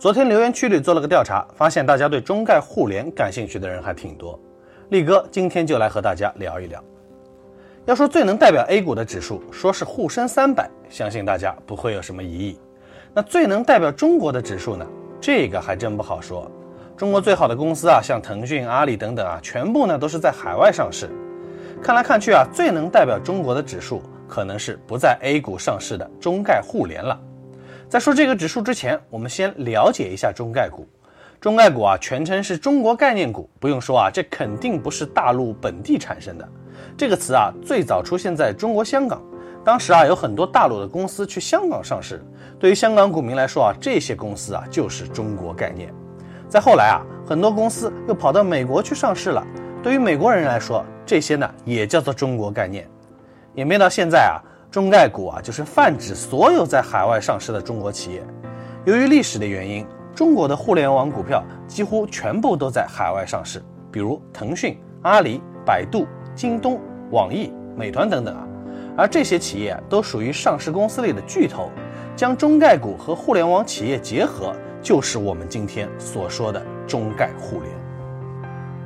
昨天留言区里做了个调查，发现大家对中概互联感兴趣的人还挺多。力哥今天就来和大家聊一聊。要说最能代表 A 股的指数，说是沪深三百，相信大家不会有什么疑义。那最能代表中国的指数呢？这个还真不好说。中国最好的公司啊，像腾讯、阿里等等啊，全部呢都是在海外上市。看来看去啊，最能代表中国的指数，可能是不在 A 股上市的中概互联了。在说这个指数之前，我们先了解一下中概股。中概股啊，全称是中国概念股。不用说啊，这肯定不是大陆本地产生的。这个词啊，最早出现在中国香港。当时啊，有很多大陆的公司去香港上市。对于香港股民来说啊，这些公司啊，就是中国概念。再后来啊，很多公司又跑到美国去上市了。对于美国人来说，这些呢也叫做中国概念。演变到现在啊，中概股啊就是泛指所有在海外上市的中国企业。由于历史的原因，中国的互联网股票几乎全部都在海外上市，比如腾讯、阿里、百度、京东、网易、美团等等啊。而这些企业都属于上市公司里的巨头，将中概股和互联网企业结合，就是我们今天所说的中概互联。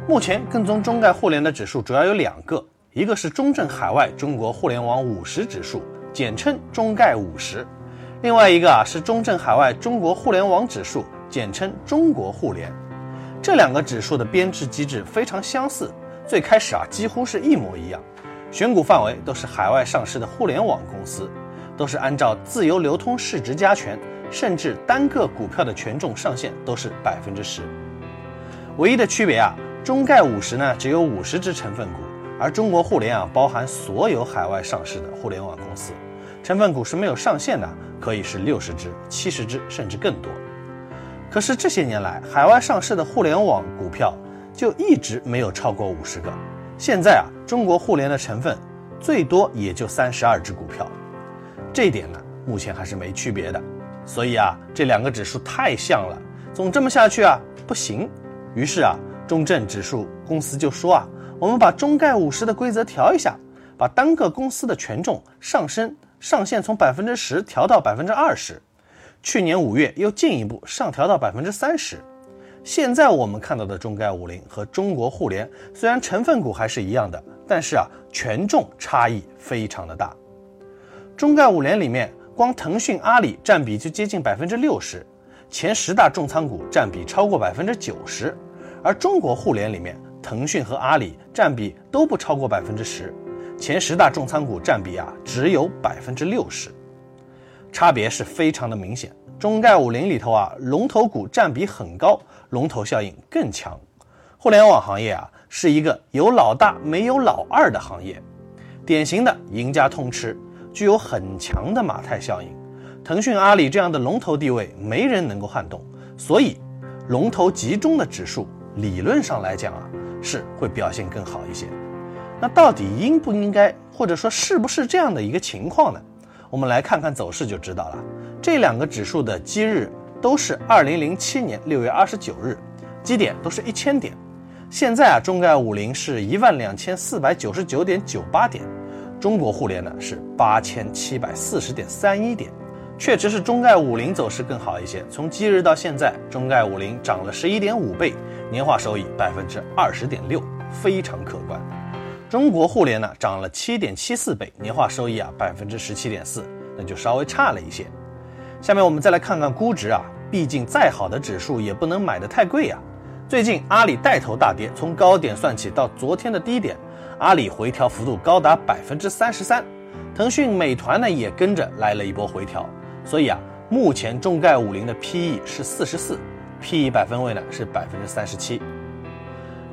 目前跟踪中概互联的指数主要有两个，一个是中证海外中国互联网五十指数，简称中概五十；另外一个啊是中证海外中国互联网指数，简称中国互联。这两个指数的编制机制非常相似，最开始啊几乎是一模一样，选股范围都是海外上市的互联网公司，都是按照自由流通市值加权，甚至单个股票的权重上限都是百分之十。唯一的区别啊。中概五十呢，只有五十只成分股，而中国互联啊，包含所有海外上市的互联网公司，成分股是没有上限的，可以是六十只、七十只，甚至更多。可是这些年来，海外上市的互联网股票就一直没有超过五十个。现在啊，中国互联的成分最多也就三十二只股票，这一点呢，目前还是没区别的。所以啊，这两个指数太像了，总这么下去啊，不行。于是啊。中证指数公司就说啊，我们把中概五十的规则调一下，把单个公司的权重上升上限从百分之十调到百分之二十。去年五月又进一步上调到百分之三十。现在我们看到的中概五零和中国互联虽然成分股还是一样的，但是啊权重差异非常的大。中概五联里面，光腾讯、阿里占比就接近百分之六十，前十大重仓股占比超过百分之九十。而中国互联里面，腾讯和阿里占比都不超过百分之十，前十大重仓股占比啊只有百分之六十，差别是非常的明显。中概五零里头啊，龙头股占比很高，龙头效应更强。互联网行业啊是一个有老大没有老二的行业，典型的赢家通吃，具有很强的马太效应。腾讯、阿里这样的龙头地位，没人能够撼动，所以龙头集中的指数。理论上来讲啊，是会表现更好一些。那到底应不应该，或者说是不是这样的一个情况呢？我们来看看走势就知道了。这两个指数的基日都是二零零七年六月二十九日，基点都是一千点。现在啊，中概五零是一万两千四百九十九点九八点，中国互联呢是八千七百四十点三一点。确实是中概五零走势更好一些。从基日到现在，中概五零涨了十一点五倍，年化收益百分之二十点六，非常可观。中国互联呢涨了七点七四倍，年化收益啊百分之十七点四，那就稍微差了一些。下面我们再来看看估值啊，毕竟再好的指数也不能买得太贵呀。最近阿里带头大跌，从高点算起到昨天的低点，阿里回调幅度高达百分之三十三，腾讯、美团呢也跟着来了一波回调。所以啊，目前中概五零的 PE 是四十四，PE 百分位呢是百分之三十七。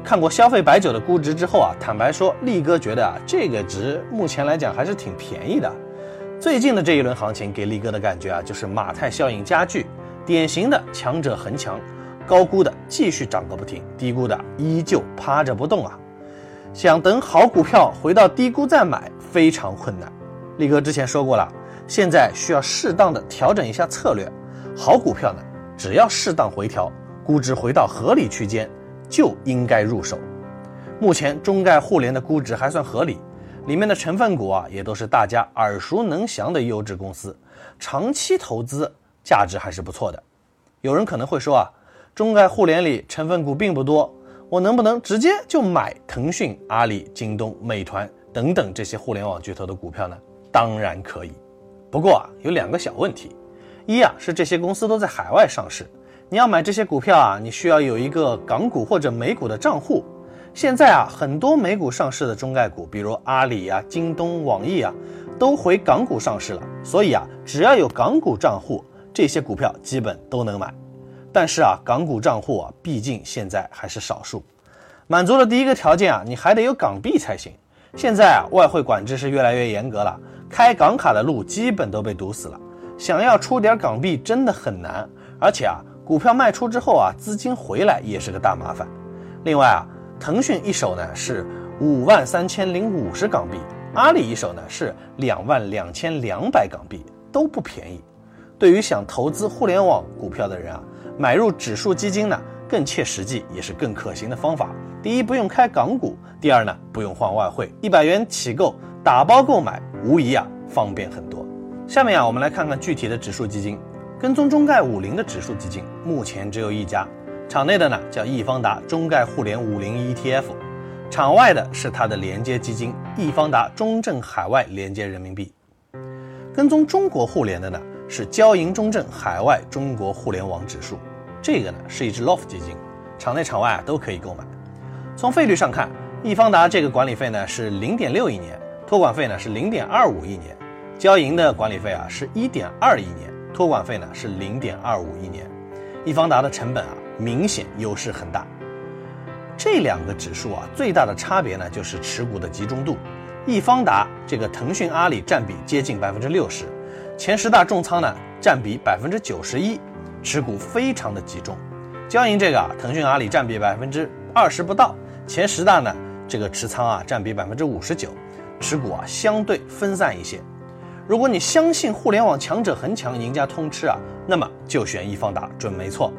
看过消费白酒的估值之后啊，坦白说，力哥觉得啊，这个值目前来讲还是挺便宜的。最近的这一轮行情给力哥的感觉啊，就是马太效应加剧，典型的强者恒强，高估的继续涨个不停，低估的依旧趴着不动啊。想等好股票回到低估再买，非常困难。力哥之前说过了。现在需要适当的调整一下策略，好股票呢，只要适当回调，估值回到合理区间，就应该入手。目前中概互联的估值还算合理，里面的成分股啊，也都是大家耳熟能详的优质公司，长期投资价值还是不错的。有人可能会说啊，中概互联里成分股并不多，我能不能直接就买腾讯、阿里、京东、美团等等这些互联网巨头的股票呢？当然可以，不过啊，有两个小问题。一啊，是这些公司都在海外上市，你要买这些股票啊，你需要有一个港股或者美股的账户。现在啊，很多美股上市的中概股，比如阿里啊、京东、网易啊，都回港股上市了。所以啊，只要有港股账户，这些股票基本都能买。但是啊，港股账户啊，毕竟现在还是少数。满足了第一个条件啊，你还得有港币才行。现在啊，外汇管制是越来越严格了，开港卡的路基本都被堵死了。想要出点港币真的很难，而且啊，股票卖出之后啊，资金回来也是个大麻烦。另外啊。腾讯一手呢是五万三千零五十港币，阿里一手呢是两万两千两百港币，都不便宜。对于想投资互联网股票的人啊，买入指数基金呢更切实际，也是更可行的方法。第一，不用开港股；第二呢，不用换外汇，一百元起购，打包购买，无疑啊方便很多。下面啊，我们来看看具体的指数基金，跟踪中概五零的指数基金，目前只有一家。场内的呢叫易方达中概互联五零 ETF，场外的是它的连接基金易方达中证海外连接人民币。跟踪中国互联的呢是交银中证海外中国互联网指数，这个呢是一只 LOF 基金，场内场外啊都可以购买。从费率上看，易方达这个管理费呢是零点六一年，托管费呢是零点二五一年；交银的管理费啊是一点二一年，托管费呢是零点二五一年。易方达的成本啊。明显优势很大，这两个指数啊，最大的差别呢就是持股的集中度。易方达这个腾讯、阿里占比接近百分之六十，前十大重仓呢占比百分之九十一，持股非常的集中。交银这个啊，腾讯、阿里占比百分之二十不到，前十大呢这个持仓啊占比百分之五十九，持股啊相对分散一些。如果你相信互联网强者恒强，赢家通吃啊，那么就选易方达准没错。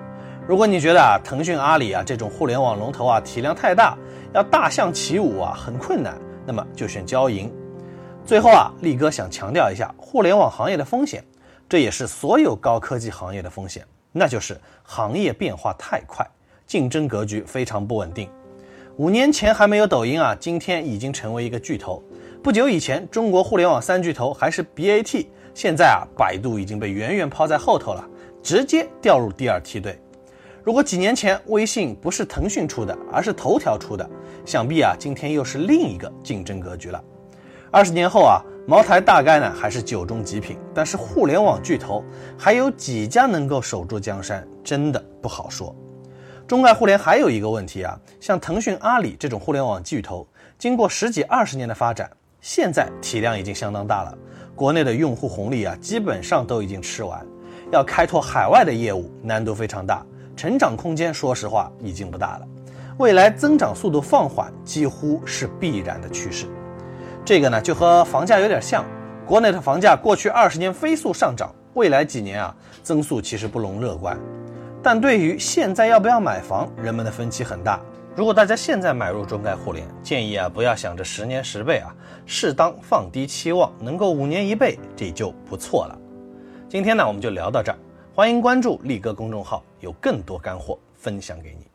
如果你觉得啊，腾讯、阿里啊这种互联网龙头啊体量太大，要大象起舞啊很困难，那么就选交银。最后啊，力哥想强调一下互联网行业的风险，这也是所有高科技行业的风险，那就是行业变化太快，竞争格局非常不稳定。五年前还没有抖音啊，今天已经成为一个巨头。不久以前，中国互联网三巨头还是 BAT，现在啊，百度已经被远远抛在后头了，直接掉入第二梯队。如果几年前微信不是腾讯出的，而是头条出的，想必啊，今天又是另一个竞争格局了。二十年后啊，茅台大概呢还是酒中极品，但是互联网巨头还有几家能够守住江山，真的不好说。中外互联还有一个问题啊，像腾讯、阿里这种互联网巨头，经过十几二十年的发展，现在体量已经相当大了，国内的用户红利啊，基本上都已经吃完，要开拓海外的业务难度非常大。成长空间，说实话已经不大了，未来增长速度放缓几乎是必然的趋势。这个呢，就和房价有点像，国内的房价过去二十年飞速上涨，未来几年啊增速其实不容乐观。但对于现在要不要买房，人们的分歧很大。如果大家现在买入中概互联，建议啊不要想着十年十倍啊，适当放低期望，能够五年一倍这就不错了。今天呢，我们就聊到这儿。欢迎关注力哥公众号，有更多干货分享给你。